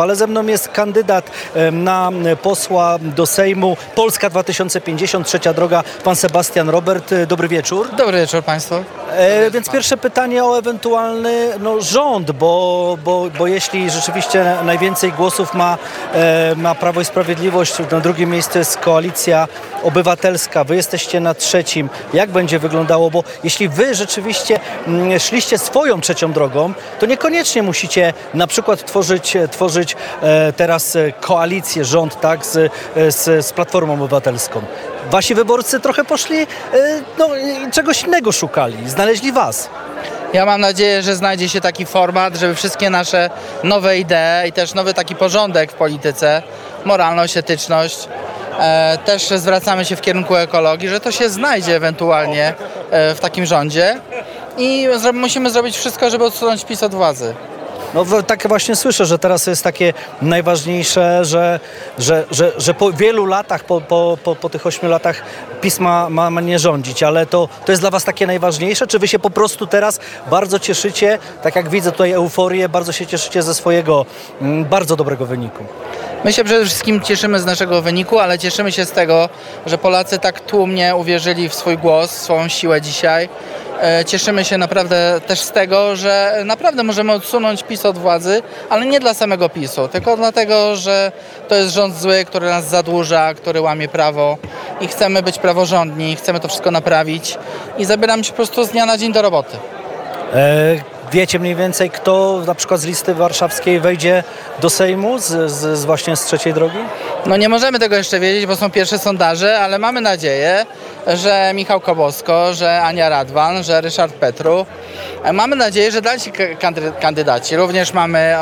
Ale ze mną jest kandydat na posła do Sejmu Polska 2050, trzecia droga, pan Sebastian Robert. Dobry wieczór. Dobry wieczór Państwu. E, więc pierwsze pytanie o ewentualny no, rząd, bo, bo, bo jeśli rzeczywiście najwięcej głosów ma, e, ma Prawo i Sprawiedliwość, na drugim miejscu jest Koalicja Obywatelska, wy jesteście na trzecim, jak będzie wyglądało? Bo jeśli wy rzeczywiście mm, szliście swoją trzecią drogą, to niekoniecznie musicie na przykład tworzyć, tworzyć e, teraz e, koalicję, rząd, tak, z, e, z, z Platformą Obywatelską. Wasi wyborcy trochę poszli, e, no, czegoś innego szukali, znaleźli was. Ja mam nadzieję, że znajdzie się taki format, żeby wszystkie nasze nowe idee i też nowy taki porządek w polityce, moralność, etyczność, e, też zwracamy się w kierunku ekologii, że to się znajdzie ewentualnie e, w takim rządzie i musimy zrobić wszystko, żeby odsunąć PiS od władzy. No tak właśnie słyszę, że teraz jest takie najważniejsze, że, że, że, że po wielu latach, po, po, po, po tych ośmiu latach PiS ma, ma, nie rządzić, ale to, to jest dla was takie najważniejsze? Czy wy się po prostu teraz bardzo cieszycie, tak jak widzę tutaj euforię, bardzo się cieszycie ze swojego mm, bardzo dobrego wyniku? My się przede wszystkim cieszymy z naszego wyniku, ale cieszymy się z tego, że Polacy tak tłumnie uwierzyli w swój głos, w swoją siłę dzisiaj. E, Cieszymy się naprawdę też z tego, że naprawdę możemy odsunąć PiS od władzy, ale nie dla samego PiSu, tylko dlatego, że to jest rząd zły, który nas zadłuża, który łamie prawo i chcemy być praworządni, chcemy to wszystko naprawić i zabieramy się po prostu z dnia na dzień do roboty. E, wiecie mniej więcej, kto na przykład z listy warszawskiej wejdzie do Sejmu, z, z, z właśnie z trzeciej drogi? No nie możemy tego jeszcze wiedzieć, bo są pierwsze sondaże, ale mamy nadzieję, że Michał Kobosko, że Ania Radwan, że Ryszard Petru. Mamy nadzieję, że dalsi kandydaci. Również mamy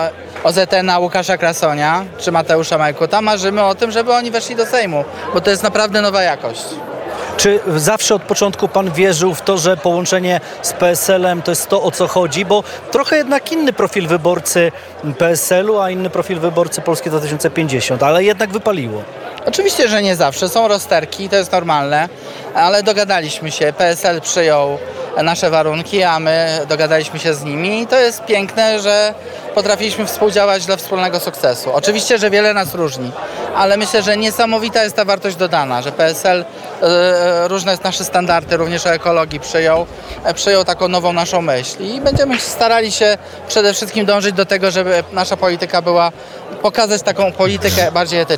OZN-a Łukasza Krasonia czy Mateusza Majkuta. Marzymy o tym, żeby oni weszli do Sejmu, bo to jest naprawdę nowa jakość. Czy zawsze od początku pan wierzył w to, że połączenie z PSL-em to jest to, o co chodzi? Bo trochę jednak inny profil wyborcy PSL-u, a inny profil wyborcy Polski 2050, ale jednak wypaliło. Oczywiście, że nie zawsze. Są rozterki, to jest normalne, ale dogadaliśmy się. PSL przyjął nasze warunki, a my dogadaliśmy się z nimi i to jest piękne, że potrafiliśmy współdziałać dla wspólnego sukcesu. Oczywiście, że wiele nas różni, ale myślę, że niesamowita jest ta wartość dodana, że PSL e, różne nasze standardy, również o ekologii przyjął, e, przyjął taką nową naszą myśl i będziemy starali się przede wszystkim dążyć do tego, żeby nasza polityka była, pokazać taką politykę bardziej etyczną.